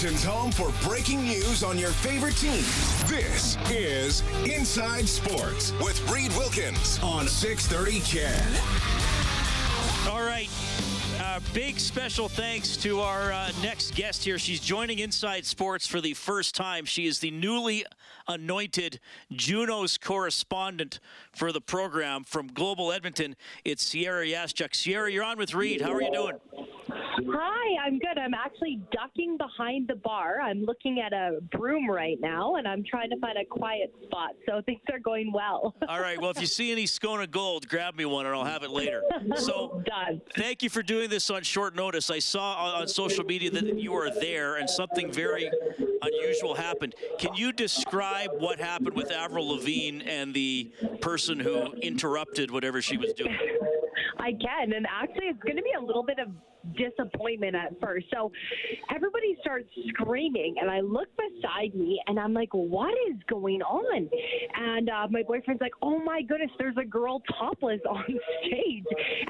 Edmonton's home for breaking news on your favorite teams. This is Inside Sports with Reed Wilkins on 630 CHED. All right. Uh, big special thanks to our uh, next guest here. She's joining Inside Sports for the first time. She is the newly anointed Junos correspondent for the program from Global Edmonton. It's Sierra Yaschuk. Sierra, you're on with Reed. How are you doing? Hi, I'm good. I'm actually ducking behind the bar. I'm looking at a broom right now, and I'm trying to find a quiet spot. So things are going well. All right. Well, if you see any Skona Gold, grab me one, and I'll have it later. So, Done. thank you for doing this on short notice. I saw on, on social media that you were there, and something very unusual happened. Can you describe what happened with Avril Lavigne and the person who interrupted whatever she was doing? I can, and actually, it's going to be a little bit of disappointment at first. So everybody starts screaming, and I look beside me, and I'm like, "What is going on?" And uh, my boyfriend's like, "Oh my goodness, there's a girl topless on stage,"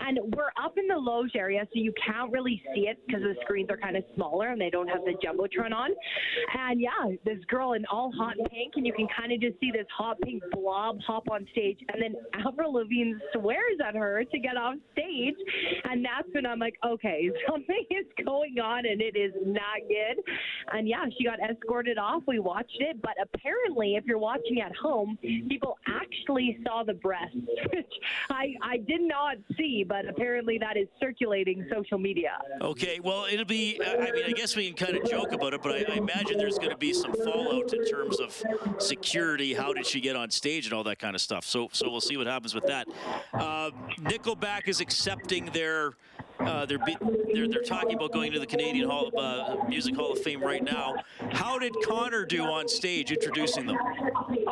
and we're up in the loge area, so you can't really see it because the screens are kind of smaller and they don't have the jumbotron on. And yeah, this girl in all hot pink, and you can kind of just see this hot pink blob hop on stage, and then Avril Lavigne swears at her to get off stage, and that's when I'm like, okay, something is going on, and it is not good. And yeah, she got escorted off. We watched it, but apparently, if you're watching at home, people actually saw the breasts, which I I did not see, but apparently that is circulating social media. Okay, well, it'll be. I I mean, I guess we can kind of joke about it, but I, I imagine there's going to be some fallout in terms of security. How did she get on stage and all that kind of stuff? So, so we'll see what happens with that. Uh, Nickelback is accepting their. Uh, they're, be, they're they're talking about going to the Canadian Hall, uh, Music Hall of Fame right now. How did Connor do on stage introducing them?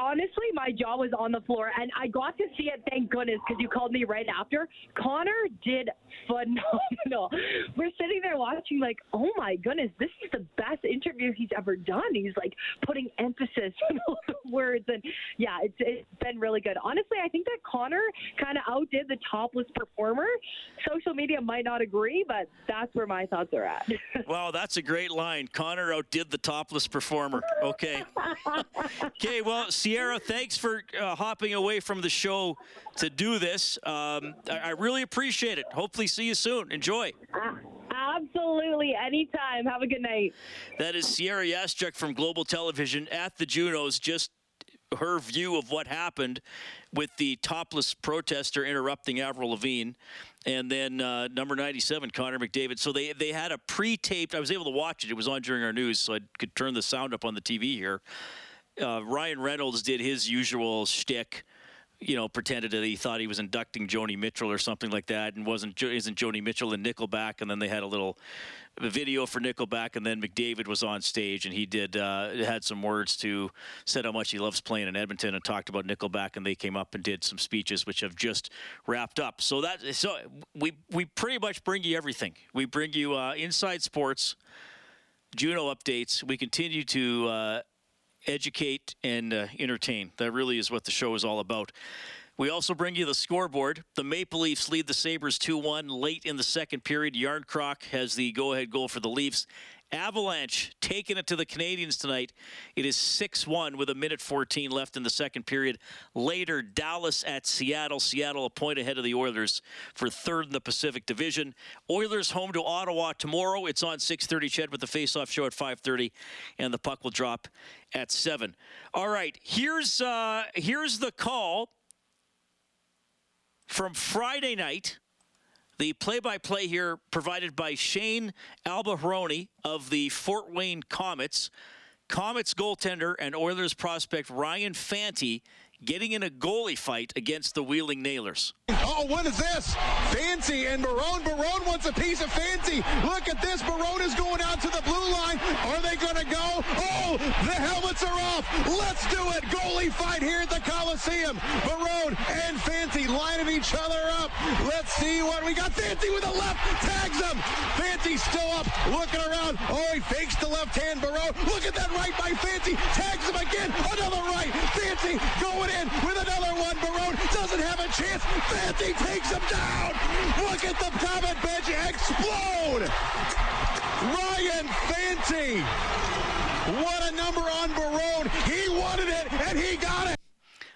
Honestly, my jaw was on the floor, and I got to see it. Thank goodness, because you called me right after. Connor did phenomenal. We're sitting there watching, like, oh my goodness, this is the best interview he's ever done. He's like putting emphasis on all the words, and yeah, it's it's been really good. Honestly, I think that Connor kind of outdid the topless performer. Social media might not agree, but that's where my thoughts are at. Wow, that's a great line. Connor outdid the topless performer. Okay. okay, well, Sierra, thanks for uh, hopping away from the show to do this. Um, I, I really appreciate it. Hopefully, see you soon. Enjoy. Absolutely, anytime. Have a good night. That is Sierra Yaschuk from Global Television at the Junos. Just her view of what happened with the topless protester interrupting Avril Lavigne, and then uh, number 97, Connor McDavid. So they they had a pre-taped. I was able to watch it. It was on during our news, so I could turn the sound up on the TV here. Uh, Ryan Reynolds did his usual shtick. You know, pretended that he thought he was inducting Joni Mitchell or something like that, and wasn't isn't Joni Mitchell in Nickelback? And then they had a little video for Nickelback, and then McDavid was on stage and he did uh, had some words to said how much he loves playing in Edmonton and talked about Nickelback, and they came up and did some speeches which have just wrapped up. So that so we we pretty much bring you everything. We bring you uh, inside sports, Juno updates. We continue to. Uh, educate and uh, entertain. That really is what the show is all about. We also bring you the scoreboard. The Maple Leafs lead the Sabres 2 1 late in the second period. Jarnkrok has the go ahead goal for the Leafs. Avalanche taking it to the Canadiens tonight. It is 6 1 with a minute 14 left in the second period. Later, Dallas at Seattle. Seattle a point ahead of the Oilers for third in the Pacific Division. Oilers home to Ottawa tomorrow. It's on 6:30. Ched with the face-off show at 5:30, and the puck will drop at seven. All right, here's uh, here's the call from Friday night. The play-by-play here provided by Shane Albahrani of the Fort Wayne Komets. Komets goaltender and Oilers prospect Ryan Fanti getting in a goalie fight against the Wheeling Nailers. Oh, what is this? Fanti and Barone. Barone wants a piece of Fanti. Look at this. Barone is going out to the blue line. Are they going to go? Oh, the helmets are off. Let's do it. Goalie fight here at the Coliseum. Barone and Fanti lining each other up. Let's see what we got. Fanti with a left. Tags him. Fanti still up. Looking around. Oh, he fakes the left hand. Barone. Look at that right by Fanti. Tags him again. Another right. Fanti going in with another one. Barone doesn't have a chance. Fanti takes him down. Look at the Komet bench explode. Ryan Fanti. What a number on Barone. He wanted it and he got it.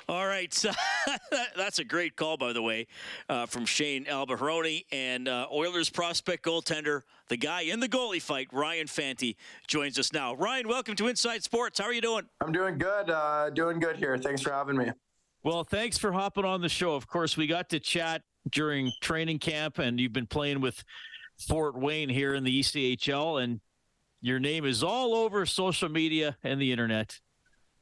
All right, so that's a great call, by the way, uh, from Shane Albahrani and uh, Oilers prospect goaltender, the guy in the goalie fight, Ryan Fanti, joins us now. Ryan, welcome to Inside Sports. How are you doing? I'm doing good. Uh, doing good here. Thanks for having me. Well, thanks for hopping on the show. Of course, we got to chat during training camp, and you've been playing with Fort Wayne here in the ECHL, and your name is all over social media and the internet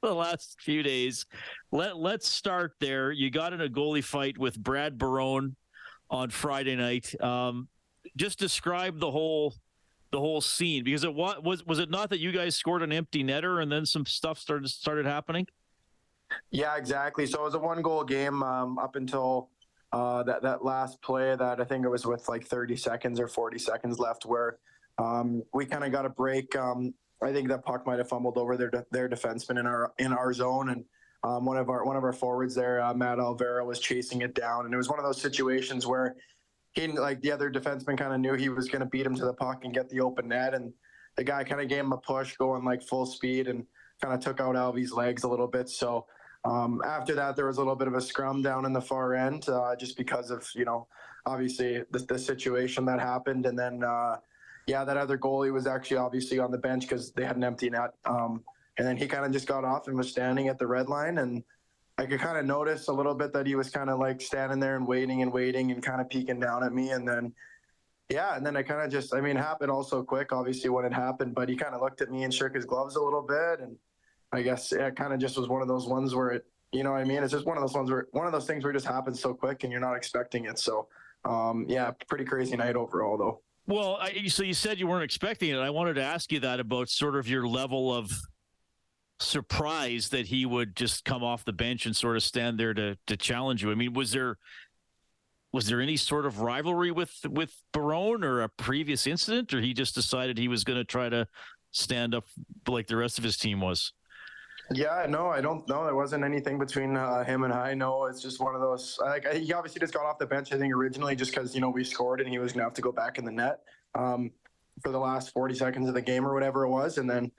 the last few days. Let Let's start there. You got in a goalie fight with Brad Barone on Friday night. Um, just describe the whole the whole scene because it was was was it not that you guys scored an empty netter and then some stuff started started happening? Yeah, exactly. So it was a one goal game um, up until uh, that that last play that I think it was with like 30 seconds or 40 seconds left where um, we kind of got a break. Um, I think that puck might have fumbled over their their defenseman in our in our zone, and um, one of our one of our forwards there, uh, Matt Alfaro, was chasing it down, and it was one of those situations where he like the other defenseman kind of knew he was going to beat him to the puck and get the open net, and the guy kind of gave him a push, going like full speed, and kind of took out Alvy's legs a little bit. So um, after that, there was a little bit of a scrum down in the far end, uh, just because of you know obviously the, the situation that happened, and then. Uh, yeah, that other goalie was actually obviously on the bench because they had an empty net. Um, and then he kind of just got off and was standing at the red line. And I could kind of notice a little bit that he was kind of like standing there and waiting and waiting and kind of peeking down at me. And then, yeah, and then I kind of just, I mean, happened also quick, obviously, when it happened, but he kind of looked at me and shook his gloves a little bit. And I guess it kind of just was one of those ones where it, you know what I mean? It's just one of those ones where, one of those things where it just happens so quick and you're not expecting it. So, um, yeah, pretty crazy night overall, though. Well, I, so you said you weren't expecting it. I wanted to ask you that about sort of your level of surprise that he would just come off the bench and sort of stand there to to challenge you. I mean, was there was there any sort of rivalry with with Barone or a previous incident, or he just decided he was going to try to stand up like the rest of his team was? Yeah, no, I don't know. There wasn't anything between uh, him and I. No, it's just one of those. Like he obviously just got off the bench. I think originally just because you know we scored and he was gonna have to go back in the net um, for the last 40 seconds of the game or whatever it was, and then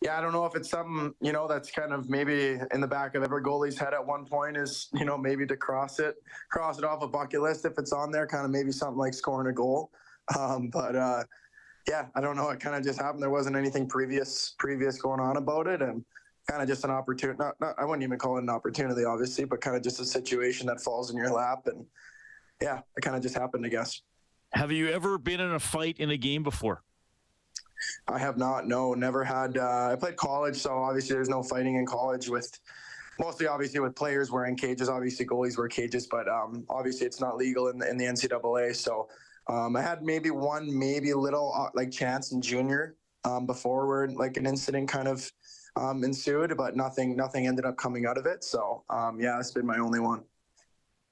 yeah, I don't know if it's something you know that's kind of maybe in the back of every goalie's head at one point is you know maybe to cross it, cross it off a bucket list if it's on there. Kind of maybe something like scoring a goal, um, but. Uh, yeah, I don't know. It kind of just happened. There wasn't anything previous previous going on about it, and kind of just an opportunity. Not, not, I wouldn't even call it an opportunity, obviously, but kind of just a situation that falls in your lap. And yeah, it kind of just happened, I guess. Have you ever been in a fight in a game before? I have not. No, never had. Uh, I played college, so obviously there's no fighting in college with mostly obviously with players wearing cages. Obviously goalies wear cages, but um, obviously it's not legal in the, in the NCAA. So um, I had maybe one, maybe a little uh, like chance in junior um, before where like an incident kind of um, ensued, but nothing nothing ended up coming out of it. So um, yeah, it's been my only one.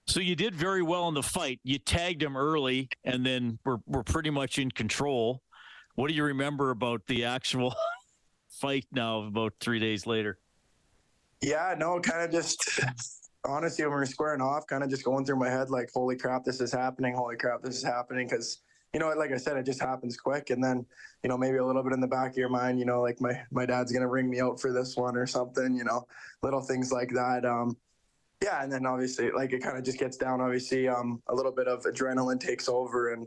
So you did very well in the fight. You tagged him early, and then we're we're pretty much in control. What do you remember about the actual fight now? About three days later. Yeah, no, kind of just honestly when we were squaring off, kind of just going through my head like, "Holy crap, this is happening! Holy crap, this is happening!" Because you know, like I said, it just happens quick. And then, you know, maybe a little bit in the back of your mind, you know, like my, my dad's going to ring me out for this one or something, you know, little things like that. Um, yeah. And then obviously like it kind of just gets down, obviously, um, a little bit of adrenaline takes over and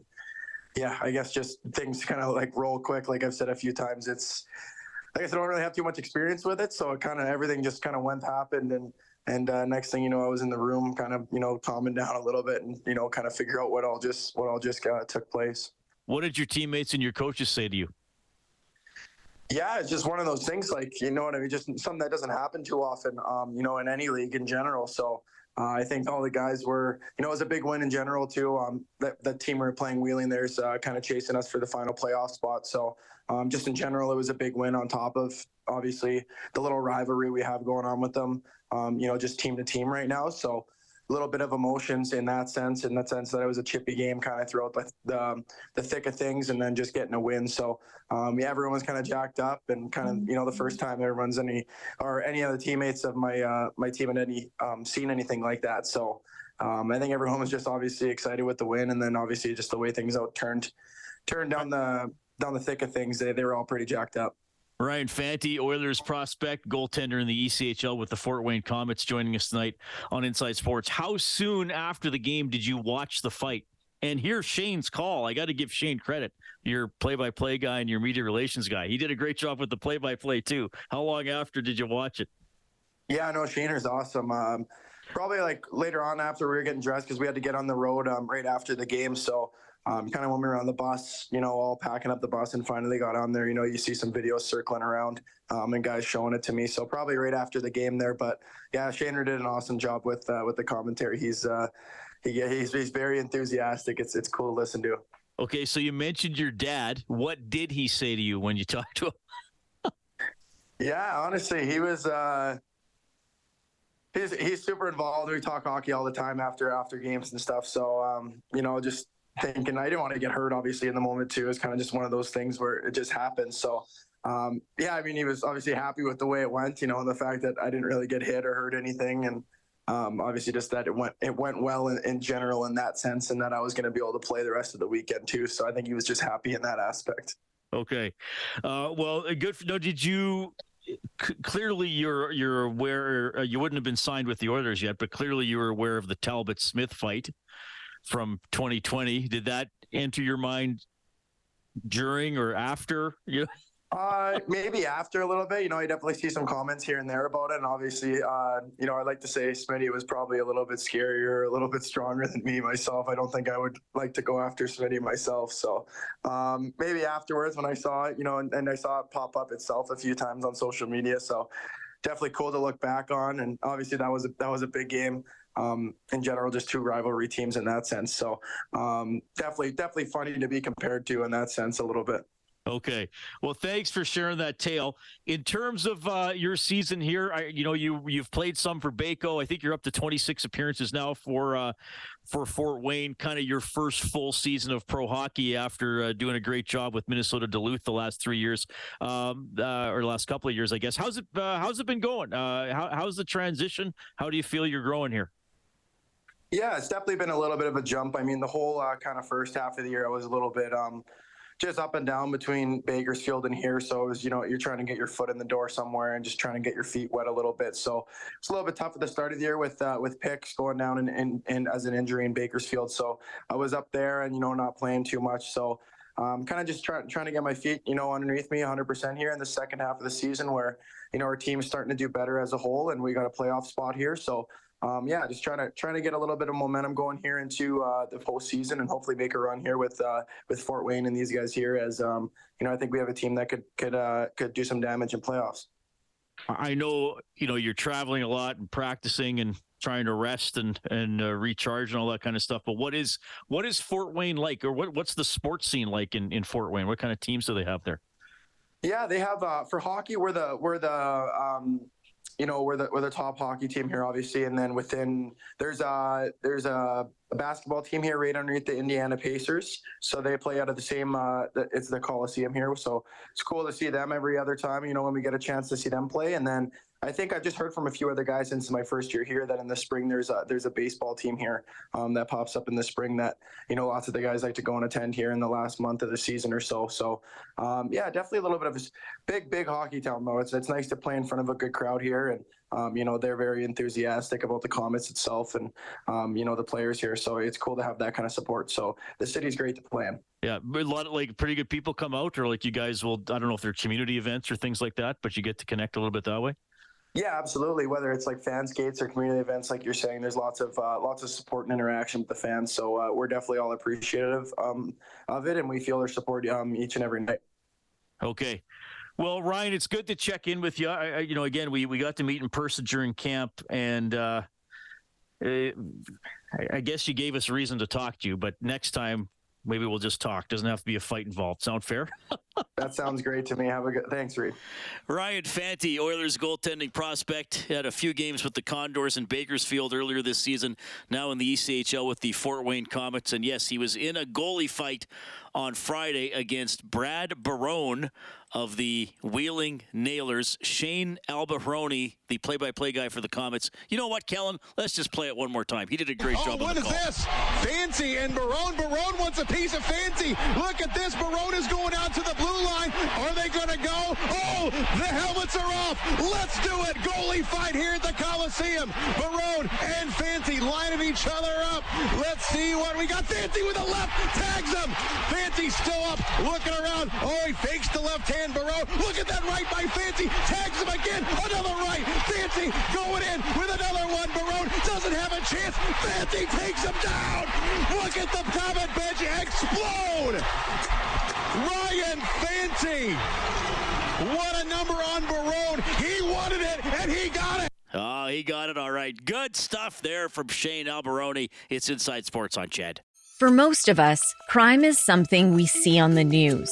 yeah, I guess just things kind of like roll quick. Like I've said a few times, it's, I guess I don't really have too much experience with it. So it kind of, everything just kind of went, happened. And, and uh, next thing you know, I was in the room, kind of you know calming down a little bit, and you know kind of figure out what all just what all just uh, took place. What did your teammates and your coaches say to you? Yeah, it's just one of those things. Like you know what I mean, just something that doesn't happen too often. Um, you know, in any league in general. So uh, I think all the guys were, you know, it was a big win in general too. Um, that, that team we were playing Wheeling there's uh, kind of chasing us for the final playoff spot. So um, just in general, it was a big win on top of obviously the little rivalry we have going on with them. Um, you know, just team to team right now. So little bit of emotions in that sense, in that sense that it was a chippy game kind of throughout the the, um, the thick of things, and then just getting a win. So um, yeah, everyone was kind of jacked up, and kind of you know the first time everyone's any or any of the teammates of my uh, my team had any um, seen anything like that. So um, I think everyone was just obviously excited with the win, and then obviously just the way things out turned turned down the down the thick of things. They they were all pretty jacked up. Ryan Fanti, Oilers prospect, goaltender in the ECHL with the Fort Wayne Komets, joining us tonight on Inside Sports. How soon after the game did you watch the fight? And here's Shane's call. I got to give Shane credit, your play-by-play guy and your media relations guy. He did a great job with the play-by-play too. How long after did you watch it? Yeah, no, Shaner's awesome. Um, probably like later on after we were getting dressed because we had to get on the road um, right after the game. So um, kind of when we were on the bus, you know, all packing up the bus and finally got on there, you know, you see some videos circling around um, and guys showing it to me. So probably right after the game there. But yeah, Shaner did an awesome job with uh, with the commentary. He's uh, he, he's he's very enthusiastic. It's it's cool to listen to. Okay, so you mentioned your dad. What did he say to you when you talked to him? yeah, honestly, he was. Uh, he's he's super involved. We talk hockey all the time after after games and stuff. So um, you know, just thinking I didn't want to get hurt obviously in the moment too. It's kind of just one of those things where it just happens. So um, yeah, I mean he was obviously happy with the way it went, you know, and the fact that I didn't really get hit or hurt anything and um, obviously just that it went it went well in, in general in that sense and that I was going to be able to play the rest of the weekend too. So I think he was just happy in that aspect. Okay. Uh, well, good. no, did you c- clearly you're you're aware uh, you wouldn't have been signed with the Oilers yet, but clearly you were aware of the Talbot Smith fight from 2020. Did that enter your mind during or after? You uh, maybe after a little bit. You know, I definitely see some comments here and there about it. And obviously, uh, you know, I'd like to say Smitty was probably a little bit scarier, a little bit stronger than me myself. I don't think I would like to go after Smitty myself. So um, maybe afterwards when I saw it, you know, and, and I saw it pop up itself a few times on social media. So definitely cool to look back on. And obviously, that was a, that was a big game um, in general, just two rivalry teams in that sense. So um, definitely, definitely funny to be compared to in that sense a little bit. Okay. Well, thanks for sharing that tale. In terms of uh, your season here, I, you know you you've played some for Baco. I think you're up to 26 appearances now for uh, for Fort Wayne. Kind of your first full season of pro hockey after uh, doing a great job with Minnesota Duluth the last three years, um, uh, or last couple of years, I guess. How's it uh, How's it been going? Uh, how, how's the transition? How do you feel you're growing here? Yeah, it's definitely been a little bit of a jump. I mean, the whole uh, kind of first half of the year, I was a little bit um, just up and down between Bakersfield and here. So it was, you know, you're trying to get your foot in the door somewhere and just trying to get your feet wet a little bit. So it's a little bit tough at the start of the year with uh, with picks going down and in, in, in, as an injury in Bakersfield. So I was up there and you know not playing too much. So um, kind of just trying trying to get my feet, you know, underneath me 100% here in the second half of the season, where you know our team is starting to do better as a whole, and we got a playoff spot here. So um, yeah, just trying to trying to get a little bit of momentum going here into uh, the postseason and hopefully make a run here with uh, with Fort Wayne and these guys here. As um, you know, I think we have a team that could could uh, could do some damage in playoffs. I know you know you're traveling a lot and practicing and trying to rest and and uh, recharge and all that kind of stuff. But what is what is Fort Wayne like, or what what's the sports scene like in, in Fort Wayne? What kind of teams do they have there? Yeah, they have uh, for hockey. We're the we're the um, you know we're the we're the top hockey team here, obviously, and then within there's a there's a, a basketball team here right underneath the Indiana Pacers. So they play out of the same. Uh, it's the Coliseum here, so it's cool to see them every other time. You know when we get a chance to see them play, and then I think I've just heard from a few other guys since my first year here that in the spring there's a there's a baseball team here um, that pops up in the spring that you know lots of the guys like to go and attend here in the last month of the season or so. So um, yeah, definitely a little bit of a big big hockey town though. It's it's nice to play in front of a good crowd here, and um, you know they're very enthusiastic about the Komets itself and um, you know the players here. So it's cool to have that kind of support. So the city's great to play in. Yeah, a lot of like pretty good people come out, or like you guys will. I don't know if they're community events or things like that, but you get to connect a little bit that way. Yeah, absolutely. Whether it's like fan skates or community events, like you're saying, there's lots of uh, lots of support and interaction with the fans. So uh, we're definitely all appreciative um, of it, and we feel their support um, each and every night. Okay. Well, Ryan, it's good to check in with you. I, I, you know, again, we, we got to meet in person during camp, and uh, it, I guess you gave us a reason to talk to you. But next time, maybe we'll just talk. Doesn't have to be a fight involved. Sound fair? that sounds great to me. Have a good. Thanks, Reed. Ryan Fanti, Oilers goaltending prospect, had a few games with the Condors in Bakersfield earlier this season. Now in the ECHL with the Fort Wayne Komets, and yes, he was in a goalie fight on Friday against Brad Barone of the Wheeling Nailers. Shane Albahrani, the play-by-play guy for the Komets. You know what, Kellen? Let's just play it one more time. He did a great oh, job. What is call. this? Fanti and Barone. Barone wants a piece of Fanti. Look at this. Barone is going out to the blue line. Are they going to go? Oh, the helmets are off. Let's do it. Goalie fight here at the Coliseum. Barone and Fanti lining each other up. Let's see what we got. Fanti with a left tags him. Fanti still up, looking around. Oh, he fakes the left hand. Barone. Look at that right by Fanti. Tags him again. Another right. Fanti going in with another one. Barone doesn't have a chance. Fanti takes him down. Look at the Komet bench explode. Ryan Fanti. What a number on Barone. He wanted it and he got it. Oh, he got it all right. Good stuff there from Shane Albahrani. It's Inside Sports on CHED. For most of us, crime is something we see on the news.